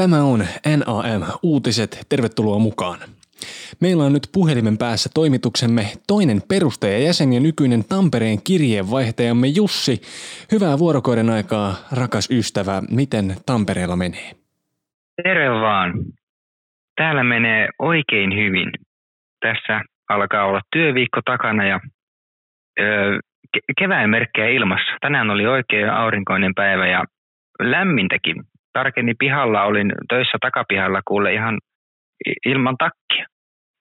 Tämä on NAM Uutiset. Tervetuloa mukaan. Meillä on nyt puhelimen päässä toimituksemme toinen perustajajäsen ja nykyinen Tampereen kirjeenvaihtajamme Jussi. Hyvää vuorokauden aikaa, rakas ystävä. Miten Tampereella menee? Terve vaan. Täällä menee oikein hyvin. Tässä alkaa olla työviikko takana ja öö, kevään merkkejä ilmassa. Tänään oli oikein aurinkoinen päivä ja lämmintäkin. Tarkeni pihalla, olin töissä takapihalla kuule ihan ilman takkia.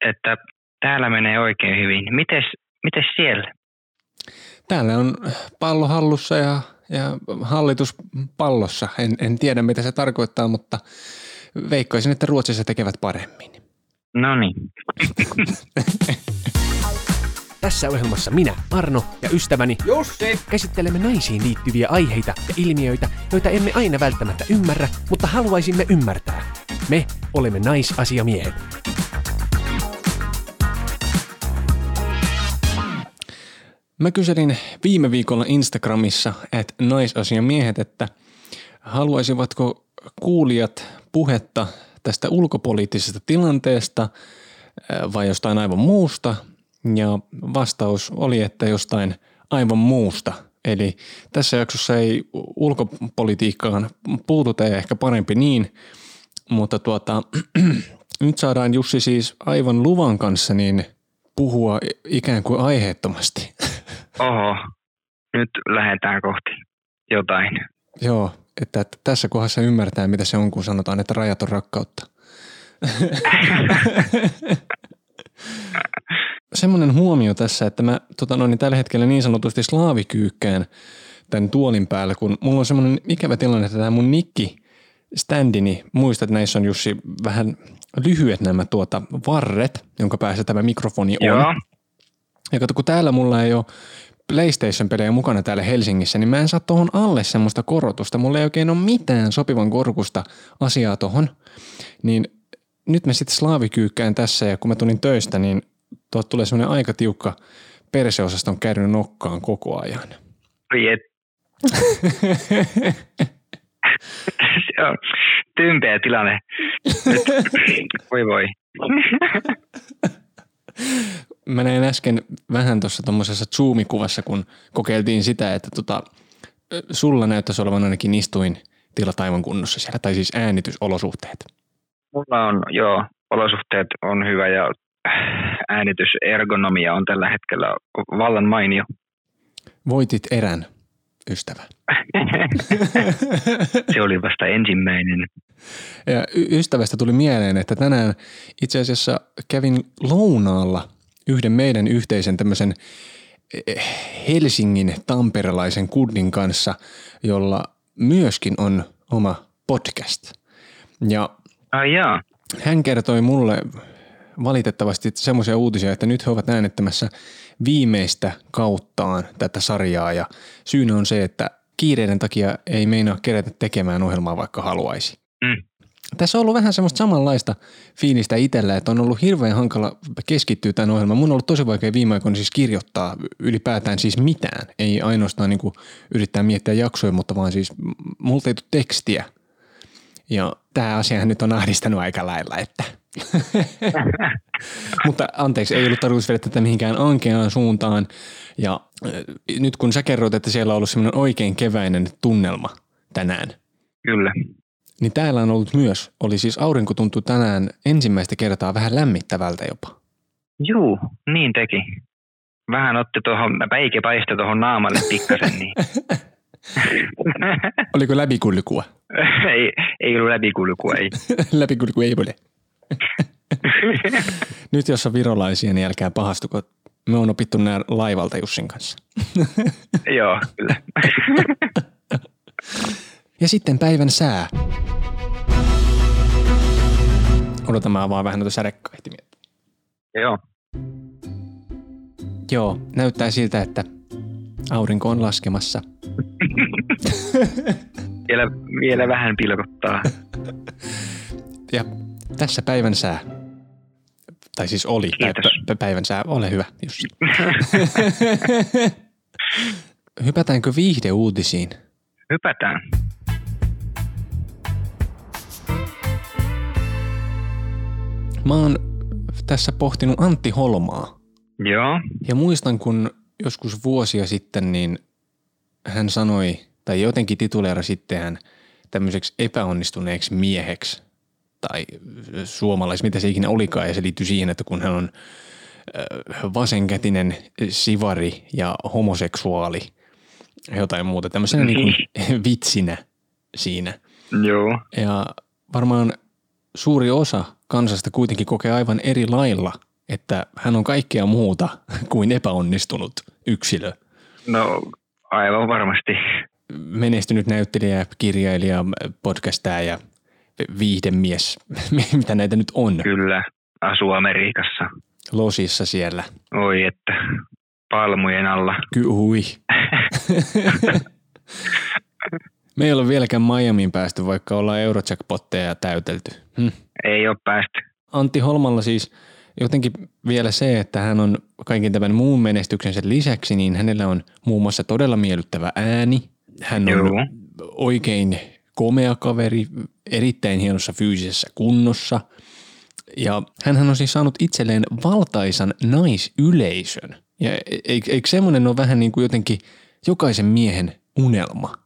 Että täällä menee oikein hyvin. Mites, mites siellä? Täällä on pallo hallussa ja, ja hallitus pallossa. En, en tiedä, mitä se tarkoittaa, mutta veikkaisin, että Ruotsissa tekevät paremmin. No niin. Tässä ohjelmassa minä, Arno ja ystäväni Jussi käsittelemme naisiin liittyviä aiheita ja ilmiöitä, joita emme aina välttämättä ymmärrä, mutta haluaisimme ymmärtää. Me olemme naisasiamiehet. Mä kyselin viime viikolla Instagramissa, että naisasiamiehet, että haluaisivatko kuulijat puhetta tästä ulkopoliittisesta tilanteesta vai jostain aivan muusta. Ja vastaus oli, että jostain aivan muusta. Eli tässä jaksossa ei ulkopolitiikkaan puututa ja ehkä parempi niin, mutta tuota, nyt saadaan Jussi siis aivan luvan kanssa niin puhua ikään kuin aiheettomasti. Oho, nyt lähdetään kohti jotain. Joo, että, tässä kohdassa ymmärtää, mitä se on, kun sanotaan, että rajat on rakkautta. Semmoinen huomio tässä, että mä tota noin, niin tällä hetkellä niin sanotusti slaavikyykkään tämän tuolin päällä, kun mulla on semmoinen ikävä tilanne, että tämä mun nikki standini, muistat, että näissä on Jussi vähän lyhyet nämä tuota varret, jonka päässä tämä mikrofoni on. Joo. Ja kato, kun täällä mulla ei ole PlayStation-pelejä mukana täällä Helsingissä, niin mä en saa tuohon alle semmoista korotusta. Mulla ei oikein ole mitään sopivan korkusta asiaa tohon. Niin nyt mä sitten slaavikyykkään tässä ja kun mä tulin töistä, niin tuot tulee semmoinen aika tiukka perseosaston kärry nokkaan koko ajan. Et. Se on tympeä tilanne. Nyt. Voi voi. Mä näin äsken vähän tuossa tuommoisessa Zoom-kuvassa, kun kokeiltiin sitä, että tota, sulla näyttäisi olevan ainakin istuin tila aivan kunnossa siellä, tai siis äänitysolosuhteet. Mulla on, joo, olosuhteet on hyvä ja äänitysergonomia on tällä hetkellä vallan mainio. Voitit erän, ystävä. Se oli vasta ensimmäinen. Ja ystävästä tuli mieleen, että tänään itse asiassa kävin lounaalla yhden meidän yhteisen tämmöisen eh, Helsingin tamperelaisen kundin kanssa, jolla myöskin on oma podcast. Ja Ai jaa. hän kertoi mulle valitettavasti semmoisia uutisia, että nyt he ovat äänettämässä viimeistä kauttaan tätä sarjaa ja syynä on se, että kiireiden takia ei meinaa kerätä tekemään ohjelmaa vaikka haluaisi. Mm. Tässä on ollut vähän semmoista samanlaista fiilistä itsellä, että on ollut hirveän hankala keskittyä tämän ohjelmaan. Mun on ollut tosi vaikea viime aikoina siis kirjoittaa ylipäätään siis mitään. Ei ainoastaan niin yrittää miettiä jaksoja, mutta vaan siis multa ei tule tekstiä. Ja tämä asiahan nyt on ahdistanut aika lailla, että mutta anteeksi, ei ollut tarkoitus viedä tätä mihinkään ankeaan suuntaan. Ja äh, nyt kun sä kerroit, että siellä on ollut semmoinen oikein keväinen tunnelma tänään, Kyllä. niin täällä on ollut myös, oli siis aurinko tuntui tänään ensimmäistä kertaa vähän lämmittävältä jopa. Juu, niin teki. Vähän otti tuohon, päike paistoi tuohon naamalle pikkasen, niin Oliko läpikulkua? ei, ei ollut läpikulkua, ei. läpikulku ei ole. Nyt jos on virolaisia, niin älkää pahastuko. Me on opittu nämä laivalta Jussin kanssa. Joo, kyllä. Ja sitten päivän sää. Odotan mä vaan vähän noita sädekaihtimia. Joo, Joo, näyttää siltä, että aurinko on laskemassa. vielä, vielä vähän pilkottaa. Ja tässä päivän sää. Tai siis oli pä- päivän sää. Ole hyvä, Jussi. Hypätäänkö viihdeuutisiin? Hypätään. Mä oon tässä pohtinut Antti Holmaa. Joo, Ja muistan, kun joskus vuosia sitten, niin hän sanoi, tai jotenkin tituleera sitten hän tämmöiseksi epäonnistuneeksi mieheksi, tai suomalais, mitä se ikinä olikaan, ja se liittyy siihen, että kun hän on ö, vasenkätinen sivari ja homoseksuaali, jotain muuta, tämmöisenä niin kuin vitsinä siinä. joo. Ja varmaan suuri osa kansasta kuitenkin kokee aivan eri lailla, että hän on kaikkea muuta kuin epäonnistunut yksilö. No aivan varmasti. Menestynyt näyttelijä, kirjailija, podcastaja ja viihdemies, mitä näitä nyt on, Kyllä, asuu Amerikassa. losissa siellä. Oi että, palmujen alla. Kyhui. Me ei ole vieläkään Miamiin päästy, vaikka ollaan Eurojackpotteja täytelty. Hm. Ei ole päästy. Antti Holmalla siis jotenkin vielä se, että hän on kaiken tämän muun menestyksensä lisäksi, niin hänellä on muun muassa todella miellyttävä ääni. Hän on Joo. oikein komea kaveri, erittäin hienossa fyysisessä kunnossa. Ja hän on siis saanut itselleen valtaisan naisyleisön. Ja e- eikö, eikö semmoinen ole vähän niin kuin jotenkin jokaisen miehen unelma?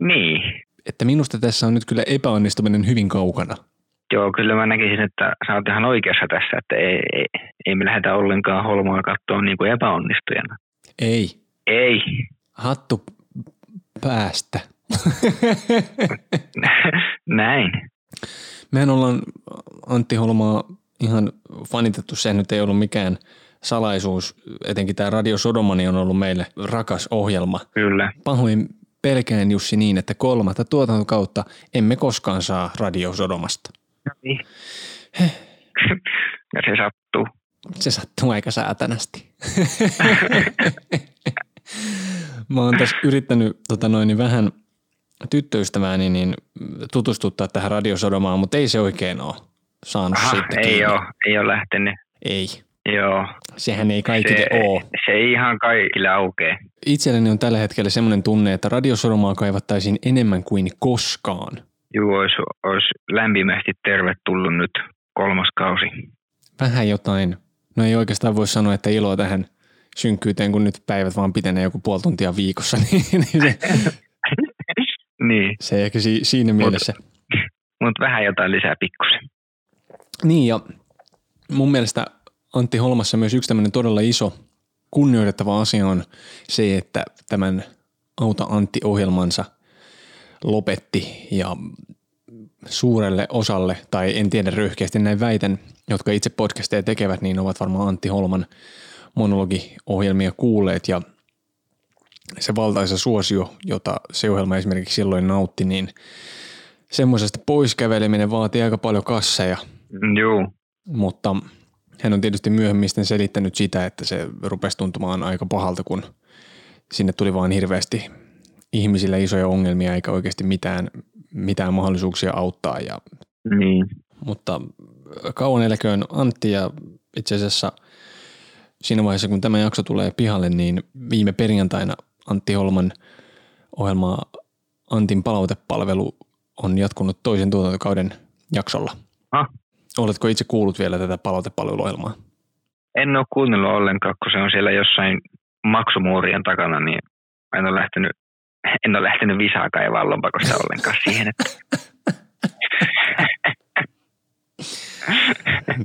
Niin. Että minusta tässä on nyt kyllä epäonnistuminen hyvin kaukana. Joo, kyllä mä näkisin, että sä oot ihan oikeassa tässä, että ei, ei, ei me lähdetä ollenkaan holmaa katsoa niin kuin epäonnistujana. Ei, Ei. hattu päästä. Näin. Mehän ollaan Antti Holmaa ihan fanitettu, se nyt ei ollut mikään salaisuus, etenkin tämä Radio Sodomani on ollut meille rakas ohjelma. Kyllä. Pahoin pelkään Jussi niin, että kolmatta tuotantokautta emme koskaan saa Radio Sodomasta. Niin. ja se sattuu. Se sattuu aika säätänästi. Mä oon tässä yrittänyt tota noin, niin vähän tyttöystävääni niin tutustuttaa tähän radiosodomaan, mutta ei se oikein ole saanut Aha, siitä ei kiinni. ole, ei ole lähtenyt. Ei. Joo. Sehän ei kaikille Se, ole. se ei ihan kaikille aukee. Itselleni on tällä hetkellä semmoinen tunne, että radiosodomaa kaivattaisiin enemmän kuin koskaan. Juu, olisi, olisi lämpimästi tervetullut nyt kolmas kausi. Vähän jotain, no ei oikeastaan voi sanoa, että iloa tähän synkkyyteen, kun nyt päivät vaan pitenee joku puoli tuntia viikossa, niin se, niin, se ehkä si, siinä mielessä. mutta vähän jotain lisää pikkusen. Niin ja mun mielestä Antti Holmassa myös yksi tämmöinen todella iso kunnioitettava asia on se, että tämän Auta Antti-ohjelmansa lopetti ja suurelle osalle, tai en tiedä röyhkeästi näin väitän, jotka itse podcasteja tekevät, niin ovat varmaan Antti Holman monologiohjelmia kuulleet ja se valtaisa suosio, jota se ohjelma esimerkiksi silloin nautti, niin semmoisesta poiskäveleminen vaatii aika paljon kasseja, Juu, mutta hän on tietysti myöhemmin selittänyt sitä, että se rupesi tuntumaan aika pahalta, kun sinne tuli vaan hirveästi ihmisillä isoja ongelmia eikä oikeasti mitään, mitään mahdollisuuksia auttaa. Ja, niin. mutta kauan eläköön Antti ja itse asiassa siinä vaiheessa, kun tämä jakso tulee pihalle, niin viime perjantaina Antti Holman ohjelma Antin palautepalvelu on jatkunut toisen tuotantokauden jaksolla. Ah, Oletko itse kuullut vielä tätä palautepalveluohjelmaa? en ole kuunnellut ollenkaan, kun se on siellä jossain maksumuurien takana, niin en ole lähtenyt, en ole lähtenyt visaa kaivaa lompakosta ollenkaan siihen. Että...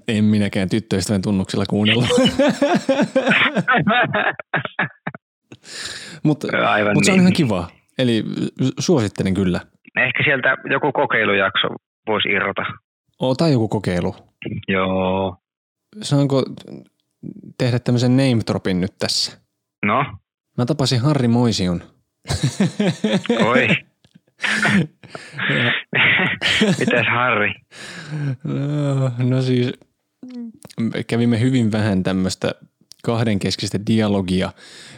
En minäkään tyttöystävän tunnuksella kuunnella. mutta Aivan mut se on niin. ihan kiva. Eli suosittelen kyllä. Ehkä sieltä joku kokeilujakso voisi irrota. Ota joku kokeilu. Joo. Saanko tehdä tämmöisen name dropin nyt tässä? No, Mä tapasin Harri Moision. oi. Mitäs Harri? no, no siis kävimme hyvin vähän tämmöistä kahdenkeskistä dialogia,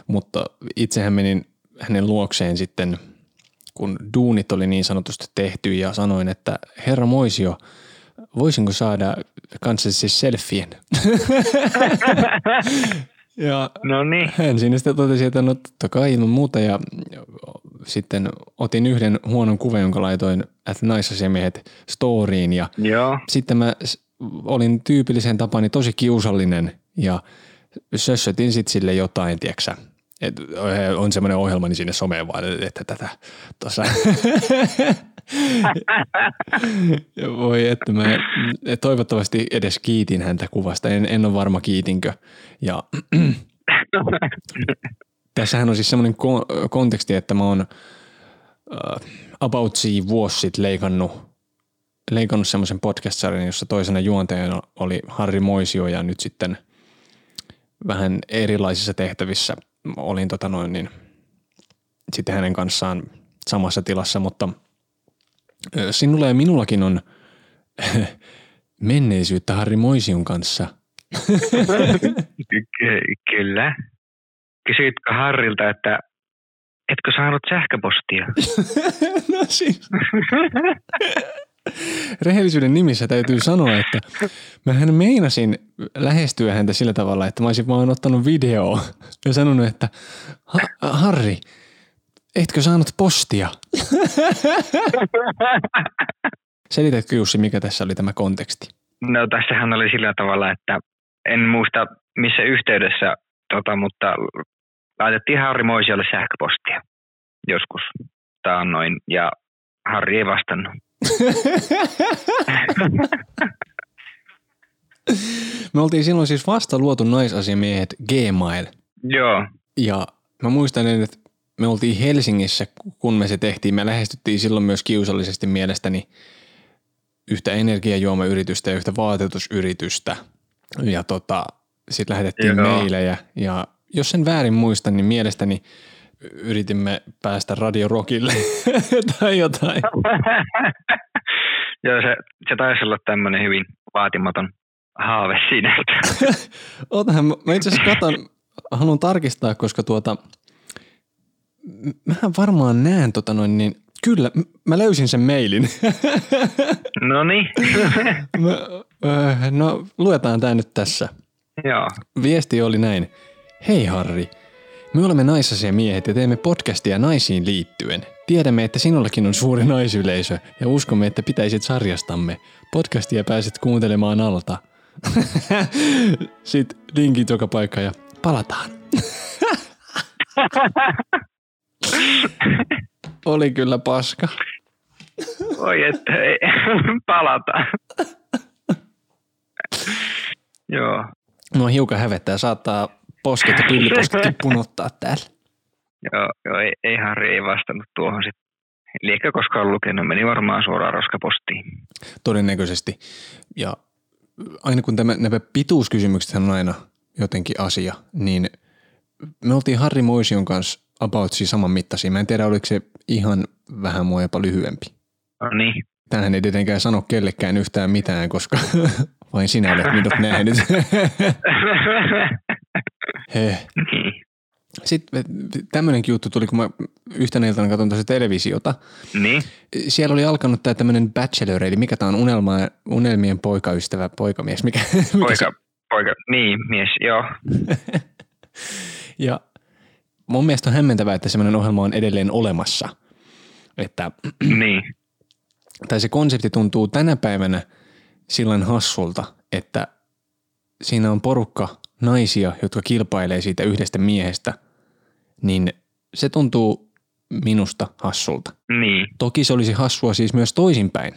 mutta itsehän menin hänen luokseen sitten, kun duunit oli niin sanotusti tehty ja sanoin, että herra Moisio, voisinko saada kanssasi siis selfien? ja No niin. hän siinä sitten totesi, että no totta kai ilman muuta ja sitten otin yhden huonon kuvan, jonka laitoin at naisasiamiehet storyin ja Joo. sitten mä olin tyypillisen tapani tosi kiusallinen ja sössötin sitten sille jotain, tiedäksä. Et on semmoinen ohjelma niin sinne someen vaan, että tätä tuossa. Voi että mä toivottavasti edes kiitin häntä kuvasta. En, en ole varma kiitinkö. Ja tässähän on siis semmoinen ko- konteksti, että mä oon uh, about vuosi sitten leikannut, leikannut semmoisen podcast-sarjan, jossa toisena juontajana oli Harri Moisio ja nyt sitten vähän erilaisissa tehtävissä olin tota noin niin, sitten hänen kanssaan samassa tilassa, mutta sinulla ja minullakin on menneisyyttä Harri Moision kanssa. Ky- kyllä. Kysyitkö Harrilta, että etkö saanut sähköpostia? no siis, rehellisyyden nimissä täytyy sanoa, että mähän meinasin lähestyä häntä sillä tavalla, että mä olisin vaan ottanut video ja sanonut, että "Ha- Harri, etkö saanut postia? Selitätkö Jussi, mikä tässä oli tämä konteksti? No tässähän oli sillä tavalla, että en muista missä yhteydessä, tota, mutta laitettiin Harri Moisiolle sähköpostia joskus taannoin ja Harri ei vastannut. Me oltiin silloin siis vasta luotu naisasiamiehet Gmail Joo, ja mä muistan, että me oltiin Helsingissä, kun me se tehtiin. Me lähestyttiin silloin myös kiusallisesti mielestäni yhtä energiajuomayritystä ja yhtä vaatetusyritystä. Ja tota, sitten lähetettiin Joo. meilejä. Ja jos sen väärin muistan, niin mielestäni yritimme päästä Radio Rockille tai jotain. Joo, se, se taisi olla tämmöinen hyvin vaatimaton haave siinä. Että Ootahan, mä itse asiassa katon, haluan tarkistaa, koska tuota, mähän varmaan näen tota noin, niin kyllä, mä löysin sen mailin. no niin, öö, no luetaan tää nyt tässä. joo. Viesti oli näin. Hei Harri, me olemme naisasiamiehet ja teemme podcastia naisiin liittyen. Tiedämme, että sinullakin on suuri naisyleisö ja uskomme, että pitäisit sarjastamme. Podcastia pääset kuuntelemaan alta. Sitten linkit joka paikka ja palataan. Oli kyllä paska. Oi, että ei, palata. joo, Mua hiukan hävettää, saattaa posket ja pilliposketkin punottaa täällä. joo, joo ei, ei Harri ei vastannut tuohon sitten. Eli ehkä koskaan lukenut, meni varmaan suoraan roskapostiin. todennäköisesti. Ja aina kun tämä, nämä pituuskysymykset on aina jotenkin asia, niin me oltiin Harri Moision kanssa about siis saman mittaisia. Mä en tiedä, oliko se ihan vähän mua jopa lyhyempi. No niin, Tähän ei tietenkään sano kellekään yhtään mitään, koska vain sinä olet minut nähnyt. Heh. niin, Sitten tämmöinenkin juttu tuli, kun mä yhtenä iltana katson tuossa televisiota. niin, Siellä oli alkanut tämä tämmöinen bachelor, eli mikä tämä on unelma, unelmien poikaystävä, poikamies, mikä, mikä se- poika, poika, niin, mies, joo, Ja mun mielestä on hämmentävää, että semmoinen ohjelma on edelleen olemassa. Että, niin, tai se konsepti tuntuu tänä päivänä silloin hassulta, että siinä on porukka naisia, jotka kilpailee siitä yhdestä miehestä, niin se tuntuu minusta hassulta. niin, Toki se olisi hassua siis myös toisinpäin,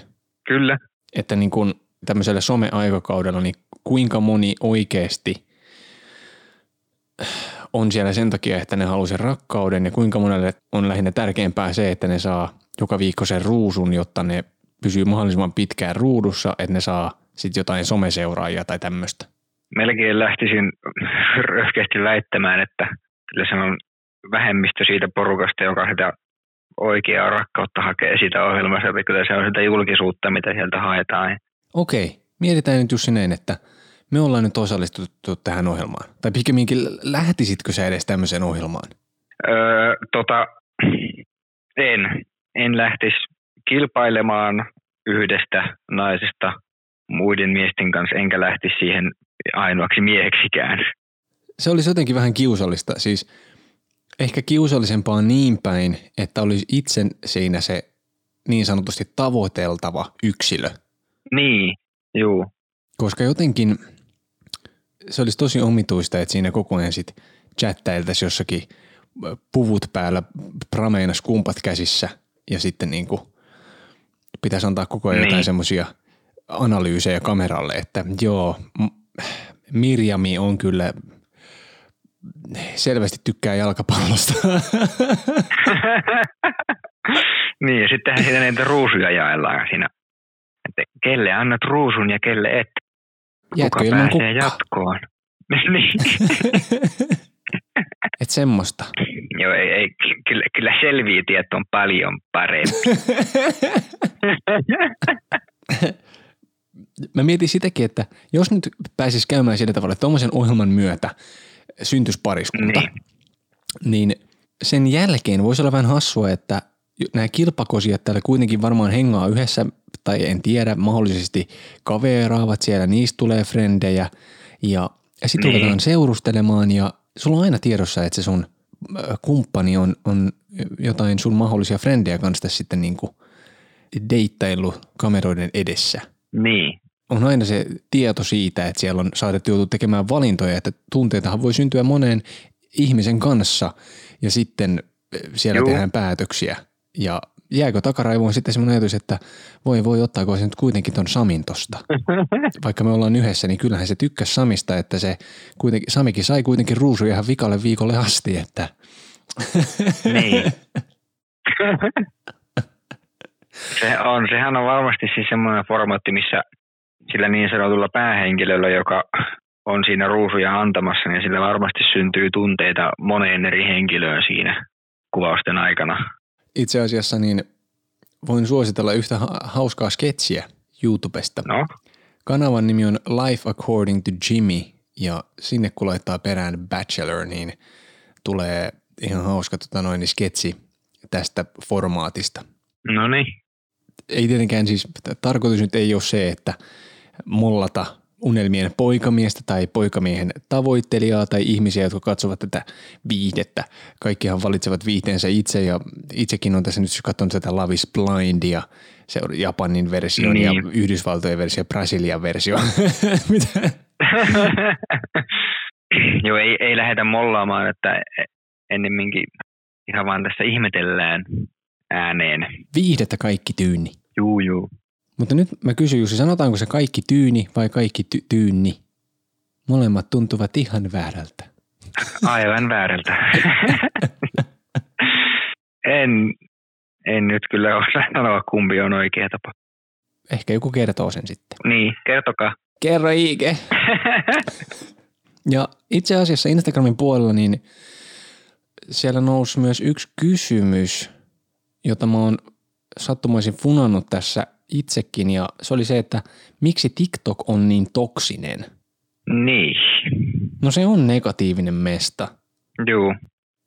kyllä, että niin kuin tämmöisellä some-aikakaudella, niin kuinka moni oikeasti on siellä sen takia, että ne haluaa sen rakkauden ja kuinka monelle on lähinnä tärkeämpää se, että ne saa joka viikko sen ruusun, jotta ne pysyy mahdollisimman pitkään ruudussa, että ne saa sitten jotain someseuraajia tai tämmöistä. Melkein lähtisin röyhkeästi väittämään, että kyllä se on vähemmistö siitä porukasta, joka sitä oikeaa rakkautta hakee siitä ohjelmasta, että kyllä se on sitä julkisuutta, mitä sieltä haetaan. Okei, mietitään nyt Jussi näin, että me ollaan nyt osallistuttu tähän ohjelmaan. Tai pikemminkin lähtisitkö sä edes tämmöiseen ohjelmaan? Öö, tota, en, en lähtisi kilpailemaan yhdestä naisesta muiden miesten kanssa, enkä lähtisi siihen ainoaksi mieheksikään. se olisi jotenkin vähän kiusallista. Siis ehkä kiusallisempaa niin päin, että olisi itse siinä se niin sanotusti tavoiteltava yksilö. Niin, juu. Koska jotenkin se olisi tosi omituista, että siinä koko ajan sit chattailtaisiin jossakin puvut päällä, prameinas kumpat käsissä ja sitten niin kuin pitäisi antaa koko ajan niin. jotain semmoisia analyysejä kameralle, että joo, Mirjami on kyllä selvästi tykkää jalkapallosta. niin, ja sittenhän siinä niitä ruusuja jaellaan siinä. Että kelle annat ruusun ja kelle et. Jäätkö Kuka ilman pääsee kukkaa? jatkoon. niin. Et semmoista. Joo, ei, ei, kyllä, kyllä selviytyjät on paljon parempi. Mä mietin sitäkin, että jos nyt pääsis käymään sillä tavalla, että tuommoisen ohjelman myötä syntyisi pariskunta, Niin. niin. sen jälkeen voisi olla vähän hassua, että nämä kilpakosijat täällä kuitenkin varmaan hengaa yhdessä, tai en tiedä, mahdollisesti kaveraavat siellä, niistä tulee frendejä, ja, ja sitten Niin. ruvetaan seurustelemaan, ja sulla on aina tiedossa, että se sun kumppani on, on jotain sun mahdollisia frendejä kanssa sitten niin kuin deittailu kameroiden edessä niin. On aina se tieto siitä, että siellä on saatettu joutua tekemään valintoja, että tunteitahan voi syntyä moneen ihmisen kanssa ja sitten eh, siellä Juu. tehdään päätöksiä. Ja jääkö takaraivoon sitten semmoinen ajatus, että voi voi ottaako se nyt kuitenkin ton Samin tosta. Vaikka me ollaan yhdessä, niin kyllähän se tykkäsi Samista, että se kuitenkin, Samikin sai kuitenkin ruusuja ihan vikalle viikolle asti, että Niin. Se on, sehän on varmasti siis semmoinen formaatti, missä sillä niin sanotulla päähenkilöllä, joka on siinä ruusuja antamassa, niin sillä varmasti syntyy tunteita moneen eri henkilöön siinä kuvausten aikana. itse asiassa niin voin suositella yhtä ha- hauskaa sketsiä YouTubesta. No, Kanavan nimi on Life According to Jimmy ja sinne kun laittaa perään Bachelor, niin tulee ihan hauska tota noin, niin sketsi tästä formaatista. no niin. Ei tietenkään siis, tarkoitus nyt ei ole se, että mollata unelmien poikamiestä tai poikamiehen tavoittelijaa tai ihmisiä, jotka katsovat tätä viihdettä. Kaikkihan valitsevat viihteensä itse ja itsekin on tässä nyt katsonut tätä Love is Blindia, se on Japanin versio Niin. ja Yhdysvaltojen versio, Brasilian versio. Mitä? Joo, ei, ei lähdetä mollaamaan, että ennemminkin ihan vaan tässä ihmetellään ääneen. Viihdettä kaikki tyyni. Juu, juu. Mutta nyt mä kysyn Jussi, sanotaanko se kaikki tyyni vai kaikki ty- tyynni? Molemmat tuntuvat ihan väärältä. Aivan väärältä. en, en nyt kyllä osaa sanoa, kumpi on oikea tapa. Ehkä joku kertoo sen sitten. Niin, kertokaa. Kerro Iike. Ja itse asiassa Instagramin puolella niin siellä nousi myös yksi kysymys, jota mä oon sattumaisin funannut tässä itsekin ja se oli se, että miksi TikTok on niin toksinen? niin, No se on negatiivinen mesta. juu.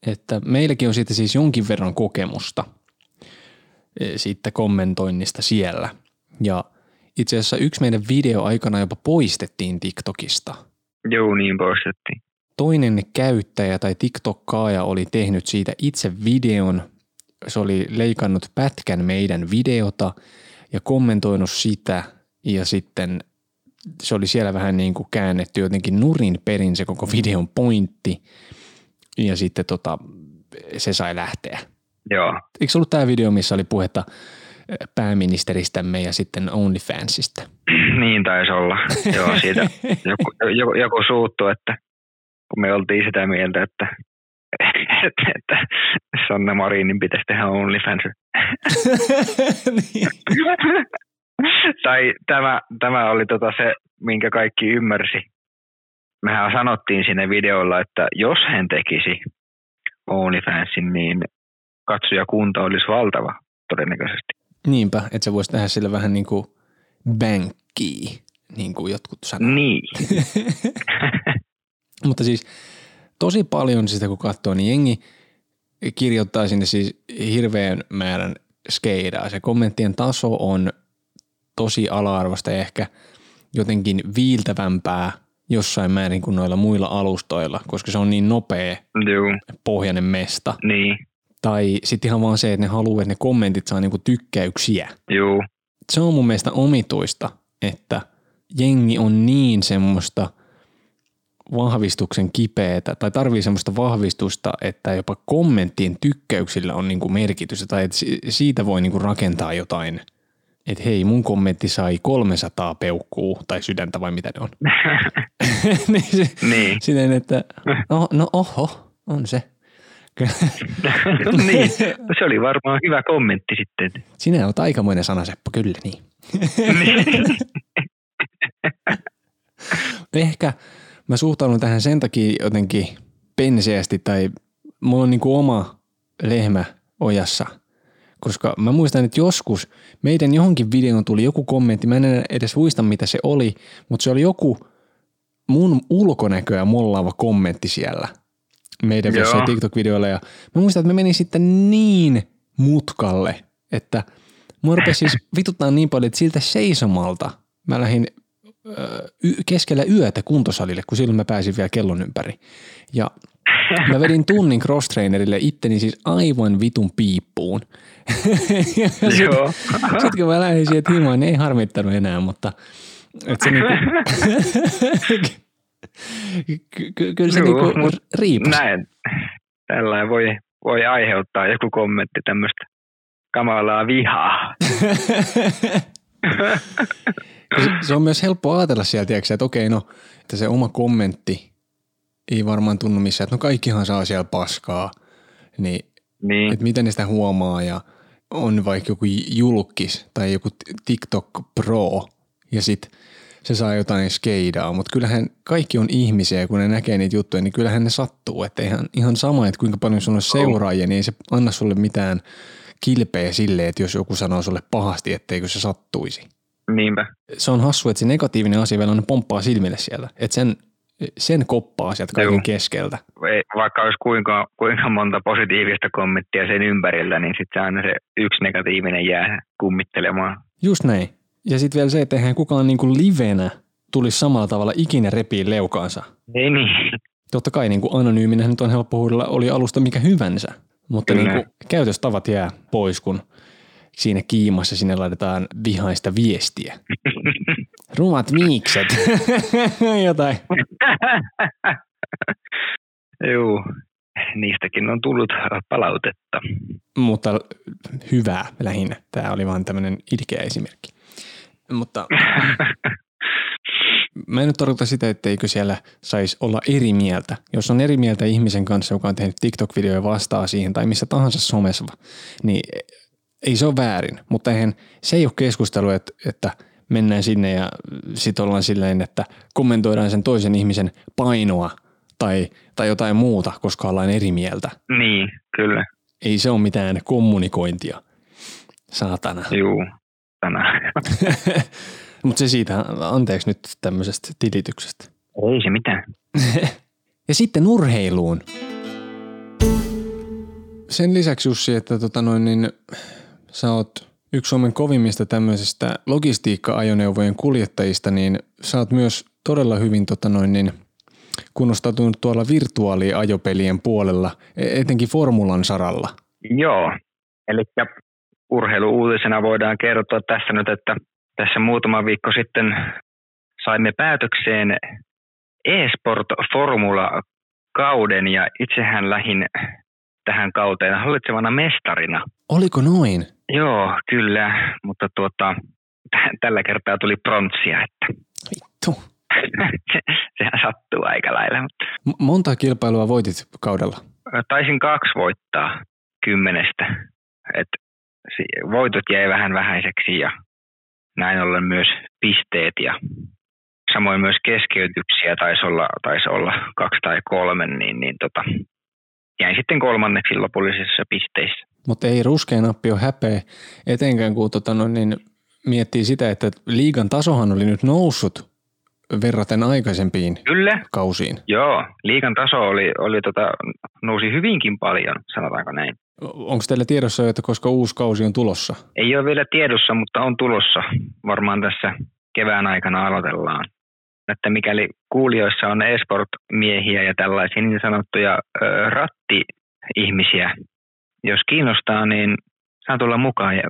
Että meilläkin on siitä siis jonkin verran kokemusta eh, siitä kommentoinnista siellä. Ja itse asiassa yksi meidän video aikana jopa poistettiin TikTokista. Juu, niin poistettiin. Toinen käyttäjä tai TikTokkaaja oli tehnyt siitä itse videon. Se oli leikannut pätkän meidän videota ja kommentoinut sitä ja sitten se oli siellä vähän niin kuin käännetty jotenkin nurin perin se koko videon pointti ja sitten tota, se sai lähteä. Joo, Eikö se ollut tämä video, missä oli puhetta eh, pääministeristämme ja sitten OnlyFansista? niin taisi olla. Joo, siitä joku, joku, joku suuttu, että kun me oltiin sitä mieltä, että, että, että Sanna Marinin pitäisi tehdä OnlyFans. niin. Tai tämä, tämä oli tota se, minkä kaikki ymmärsi. Mehän sanottiin siinä videolla, että jos hän tekisi OnlyFansin, niin katsojakunta olisi valtava todennäköisesti. Niinpä, että se voisi tehdä sillä vähän niin kuin bankkiä, niin kuin jotkut sanoo. Niin. Mutta siis tosi paljon sitä kun katsoo, niin jengi kirjoittaa sinne siis hirveän määrän skeidaa. Se kommenttien taso on tosi ala-arvosta ja ehkä jotenkin viiltävämpää jossain määrin kuin noilla muilla alustoilla, koska se on niin nopea Joo, pohjainen mesta. niin, Tai sitten ihan vaan se, että ne haluaa, että ne kommentit saa niinku tykkäyksiä. joo, Se on mun mielestä omituista, että jengi on niin semmoista vahvistuksen kipeätä tai tarvii semmoista vahvistusta, että jopa kommenttien tykkäyksillä on niinku merkitystä tai että si- siitä voi niinku rakentaa jotain, että hei mun kommentti sai 300 peukkuu tai sydäntä vai mitä ne on. niin se, niin. Siten, että no, no oho, on se. niin, se oli varmaan hyvä kommentti sitten. Sinä olet aikamoinen sanaseppo, kyllä niin. Ehkä mä suhtaudun tähän sen takia jotenkin penseästi tai mulla on niinku oma lehmä ojassa, koska mä muistan, että joskus meidän johonkin videoon tuli joku kommentti, mä en edes muista mitä se oli, mutta se oli joku mun ulkonäköä mollaava kommentti siellä meidän jossain TikTok-videoilla. Ja mä muistan, että mä menin sitten niin mutkalle, että mua rupesi siis vituttaa niin paljon, että siltä seisomalta mä lähdin ö, keskellä yötä kuntosalille, kun silloin mä pääsin vielä kellon ympäri. Ja mä vedin tunnin cross-trainerille itteni siis aivan vitun piippuun. ja sit, kun mä lähdin sieltä himaan, niin ei harmittanut enää, mutta et se niinku, ky- ky- kyllä se niinku riipas. Näin. Tällainen voi, voi aiheuttaa joku kommentti tämmöistä kamalaa vihaa. Se, se on myös helppo ajatella sieltä, tiedätkö, että okei, no, että se oma kommentti ei varmaan tunnu missään, että no kaikkihan saa siellä paskaa, niin Niin, että miten ne sitä huomaa ja on vaikka joku julkis tai joku TikTok Pro ja sit se saa jotain skeidaa, mutta kyllähän kaikki on ihmisiä kun ne näkee niitä juttuja, niin kyllähän ne sattuu, että ihan, ihan sama, että kuinka paljon sulla on seuraajia, niin ei se anna sulle mitään kilpeä silleen, että jos joku sanoo sulle pahasti, etteikö se sattuisi niinpä. se on hassu, että se negatiivinen asia vielä on pomppaa silmille siellä. Että sen, sen koppaa sieltä kaiken Joo. keskeltä. Ei- Vaikka olisi kuinka, kuinka monta positiivista kommenttia sen ympärillä, niin sitten aina se yksi negatiivinen jää kummittelemaan. Just näin. Ja sitten vielä se, että eihän kukaan niinku livenä tulisi samalla tavalla ikinä repiin leukaansa. Ei niin. Totta kai niinku anonyyminä nyt on helppo huudella, oli alusta mikä hyvänsä. Mutta Kyllä. niinku käytöstavat jää pois, kun siinä kiimassa sinne laitetaan vihaista viestiä. Rumat miikset. Jotain. Joo, niistäkin on tullut palautetta. mutta hyvää lähinnä. Tämä oli vaan tämmöinen ilkeä esimerkki. Mutta mä en nyt tarkoita sitä, etteikö siellä saisi olla eri mieltä. Jos on eri mieltä ihmisen kanssa, joka on tehnyt TikTok-videoja vastaa siihen tai missä tahansa somessa, niin ei se ole väärin. Mutta eihän, se ei ole keskustelu, että, että mennään sinne ja sitten ollaan silleen, että kommentoidaan sen toisen ihmisen painoa tai, tai jotain muuta, koska ollaan eri mieltä niin, kyllä. ei se ole mitään kommunikointia. Saatana. Juu, tänään. Mutta se siitä, anteeksi nyt tämmöisestä tilityksestä. Ei se mitään. Ja sitten urheiluun. Sen lisäksi Jussi, että tota noin, niin, sä oot yksi Suomen kovimmista tämmöisistä logistiikka-ajoneuvojen kuljettajista, niin sä oot myös todella hyvin tota noin, niin, kunnostautunut tuolla virtuaaliajopelien puolella, e- etenkin formulan saralla. Joo, eli urheiluuutisena voidaan kertoa tässä nyt, että tässä muutama viikko sitten saimme päätökseen eSport Formula kauden ja itsehän lähin tähän kauteen hallitsevana mestarina. Oliko noin? Joo, kyllä, mutta tuota, t- tällä kertaa tuli pronssia, että Vittu. se, sehän sattuu aika lailla. Mutta M- monta kilpailua voitit kaudella? taisin kaksi voittaa kymmenestä. Et voitot jäi vähän vähäiseksi ja näin ollen myös pisteet ja samoin myös keskeytyksiä taisi olla, taisi olla kaksi tai kolme, niin, niin tota, jäin sitten kolmanneksi lopullisissa pisteissä. Mutta ei ruskea nappi ole häpeä, etenkään kun tota, no, niin miettii sitä, että liigan tasohan oli nyt noussut verraten aikaisempiin Kyllä, kausiin. joo. Liikan taso oli, oli tota, nousi hyvinkin paljon, sanotaanko näin. Onko teillä tiedossa jo, että koska uusi kausi on tulossa? Ei ole vielä tiedossa, mutta on tulossa. Varmaan tässä kevään aikana aloitellaan. Että mikäli kuulijoissa on esport-miehiä ja tällaisia niin sanottuja ö, ratti-ihmisiä, jos kiinnostaa, niin saan tulla mukaan ja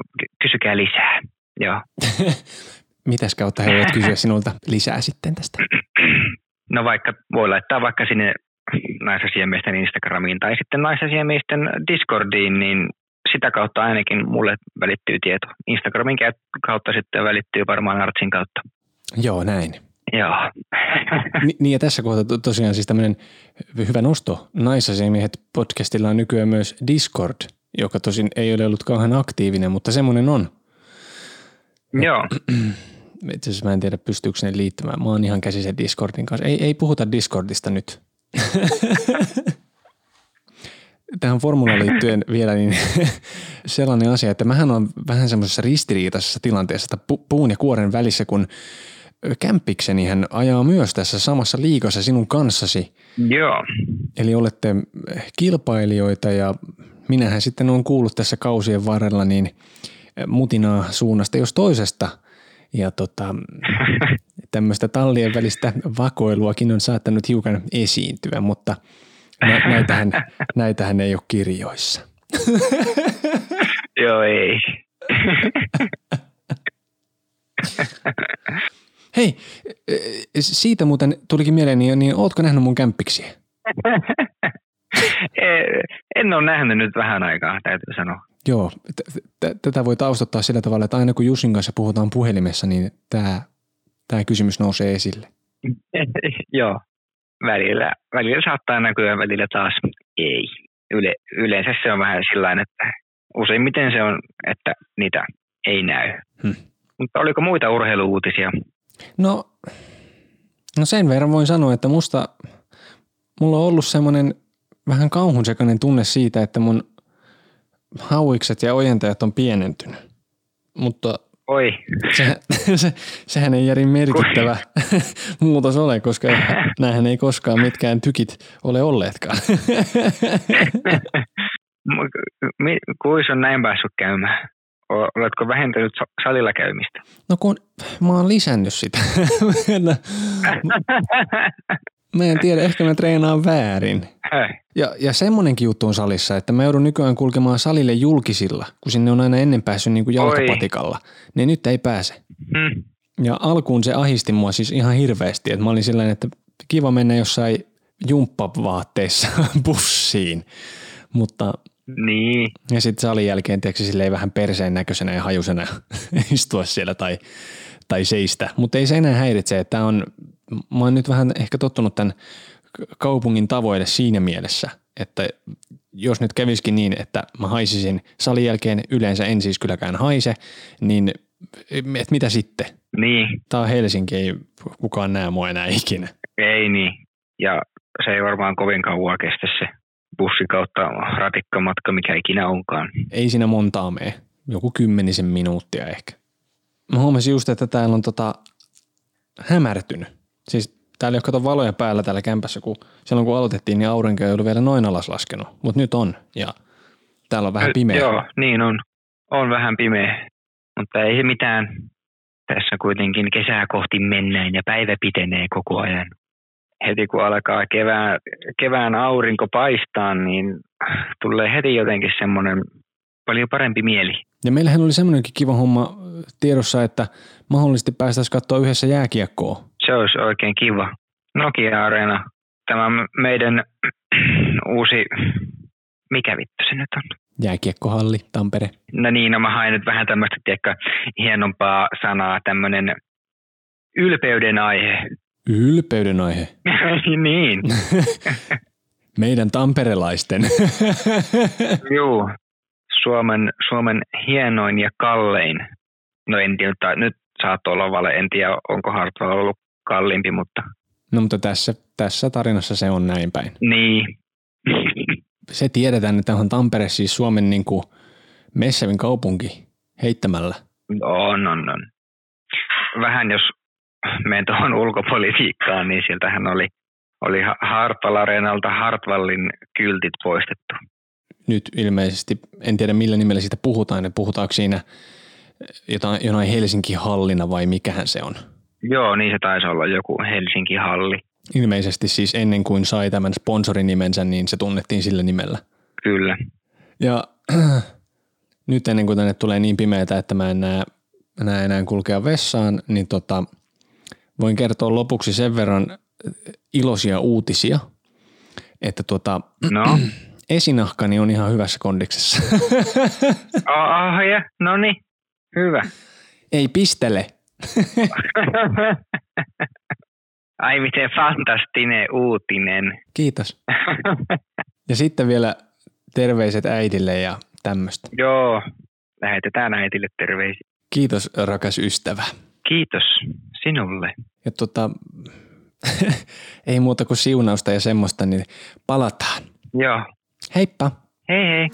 kysykää lisää. Joo. Mitäs kautta he voivat kysyä sinulta lisää sitten tästä? No vaikka voi laittaa vaikka sinne naisasiamiesten Instagramiin tai sitten naisasiamiesten Discordiin, niin sitä kautta ainakin mulle välittyy tieto. Instagramin kautta sitten välittyy varmaan Artsin kautta. Joo, näin. Joo. Ni, niin ja tässä kohtaa tosiaan siis tämmöinen hyvä nosto. Naisasiamiehet podcastilla on nykyään myös Discord, joka tosin ei ole ollut kauhean aktiivinen, mutta semmoinen on. Joo. Itse asiassa mä en tiedä, pystyykö ne liittymään. Mä oon ihan käsisen Discordin kanssa. Ei, ei puhuta Discordista nyt. Tähän formulaan liittyen vielä niin sellainen asia, että mähän on vähän semmoisessa ristiriitaisessa tilanteessa, että puun ja kuoren välissä, kun kämpikseni hän ajaa myös tässä samassa liikossa sinun kanssasi. Joo. Eli olette kilpailijoita ja minähän sitten on kuullut tässä kausien varrella niin mutinaa suunnasta jos toisesta – ja tota, tämmöistä tallien välistä vakoiluakin on saattanut hiukan esiintyä, mutta näitähän, näitähän ei ole kirjoissa. Joo, ei. Hei, siitä muuten tulikin mieleen, niin, niin ootko nähnyt mun kämppiksiä? en ole nähnyt nyt vähän aikaa, täytyy sanoa. Joo, tätä voi taustottaa sillä tavalla, että aina kun Jussin kanssa puhutaan puhelimessa, niin tämä, tämä kysymys nousee esille. Joo, välillä, välillä saattaa näkyä, välillä taas ei. Yle, yleensä se on vähän sillä että useimmiten se on, että niitä ei näy. Hmm. Mutta oliko muita urheiluuutisia? No, no sen verran voin sanoa, että musta, mulla on ollut semmoinen vähän kauhunsekainen tunne siitä, että mun hauikset ja ojentajat on pienentynyt. Mutta Oi. Se, se, sehän ei järin merkittävä muutos ole, koska näähän ei koskaan mitkään tykit ole olleetkaan. Kuis on näin päässyt käymään? Oletko vähentänyt salilla käymistä? No kun mä oon lisännyt sitä. Mä en tiedä, ehkä mä treenaan väärin. Ja, ja semmonenkin juttu on salissa, että mä joudun nykyään kulkemaan salille julkisilla, kun sinne on aina ennen päässyt niin kuin jalkapatikalla. Oi. Niin nyt ei pääse. Hmm. Ja alkuun se ahisti mua siis ihan hirveästi, että mä olin sellainen, että kiva mennä jossain jumppavaatteissa bussiin. Mutta niin. Ja sitten salin jälkeen, tiedätkö, silleen vähän perseen näköisenä ja hajusena istua siellä tai, tai seistä. Mutta ei se enää häiritse, että on mä oon nyt vähän ehkä tottunut tämän kaupungin tavoille siinä mielessä, että jos nyt käviskin niin, että mä haisisin salin jälkeen, yleensä en siis kylläkään haise, niin et mitä sitten? Niin. Tää on Helsinki, ei kukaan näe mua enää ikinä. Ei niin, ja se ei varmaan kovin kauan kestä se bussi kautta ratikkamatka, mikä ikinä onkaan. Ei siinä montaa mene, joku kymmenisen minuuttia ehkä. Mä huomasin just, että täällä on tota hämärtynyt Siis täällä ei ole kato valoja päällä täällä kämpässä, kun silloin kun aloitettiin, niin aurinko ei ollut vielä noin alas laskenut. Mutta nyt on ja täällä on vähän pimeä. Joo, niin on. On vähän pimeä, mutta ei se mitään. Tässä kuitenkin kesää kohti mennään ja päivä pitenee koko ajan. Heti kun alkaa kevään, kevään aurinko paistaa, niin tulee heti jotenkin semmoinen paljon parempi mieli. Ja meillähän oli semmoinenkin kiva homma tiedossa, että mahdollisesti päästäisiin katsoa yhdessä jääkiekkoa se olisi oikein kiva. Nokia-areena, tämä meidän uusi, mikä vittu se nyt on? Jääkiekkohalli, Tampere. No niin, no mä hain nyt vähän tämmöistä, tiedätkö, hienompaa sanaa, tämmöinen ylpeyden aihe. Ylpeyden aihe? niin. Meidän tamperelaisten. Joo, Suomen, Suomen hienoin ja kallein. No en tiedä, nyt saattoi olla vale, en tiedä onko Hartwell ollut kalliimpi, mutta... No mutta tässä, tässä tarinassa se on näin päin. Niin. Se tiedetään, että on Tampere siis Suomen niin kuin messävin kaupunki heittämällä. On, on, on. Vähän jos menen tuohon ulkopolitiikkaan, niin sieltähän oli, oli Hartwall Areenalta Hartwallin kyltit poistettu. Nyt ilmeisesti, en tiedä millä nimellä siitä puhutaan, että puhutaanko siinä jotain, jonain Helsinki-hallina vai mikähän se on? Joo, niin se taisi olla joku Helsinki-halli. Ilmeisesti siis ennen kuin sai tämän sponsorinimensä, niin se tunnettiin sillä nimellä. Kyllä. Ja nyt ennen kuin tänne tulee niin pimeätä, että mä en näe, näe enää kulkea vessaan, niin tota, voin kertoa lopuksi sen verran iloisia uutisia, että tota, No, esinahkani on ihan hyvässä kondiksessa. oh, ja, no niin, hyvä. Ei pistele. Ai miten fantastinen uutinen. Kiitos. Ja sitten vielä terveiset äidille ja tämmöistä. Joo, lähetetään äitille terveisiä. Kiitos rakas ystävä. Kiitos sinulle. Ja tota, ei muuta kuin siunausta ja semmoista, niin palataan. Joo, Heippa! hei hei.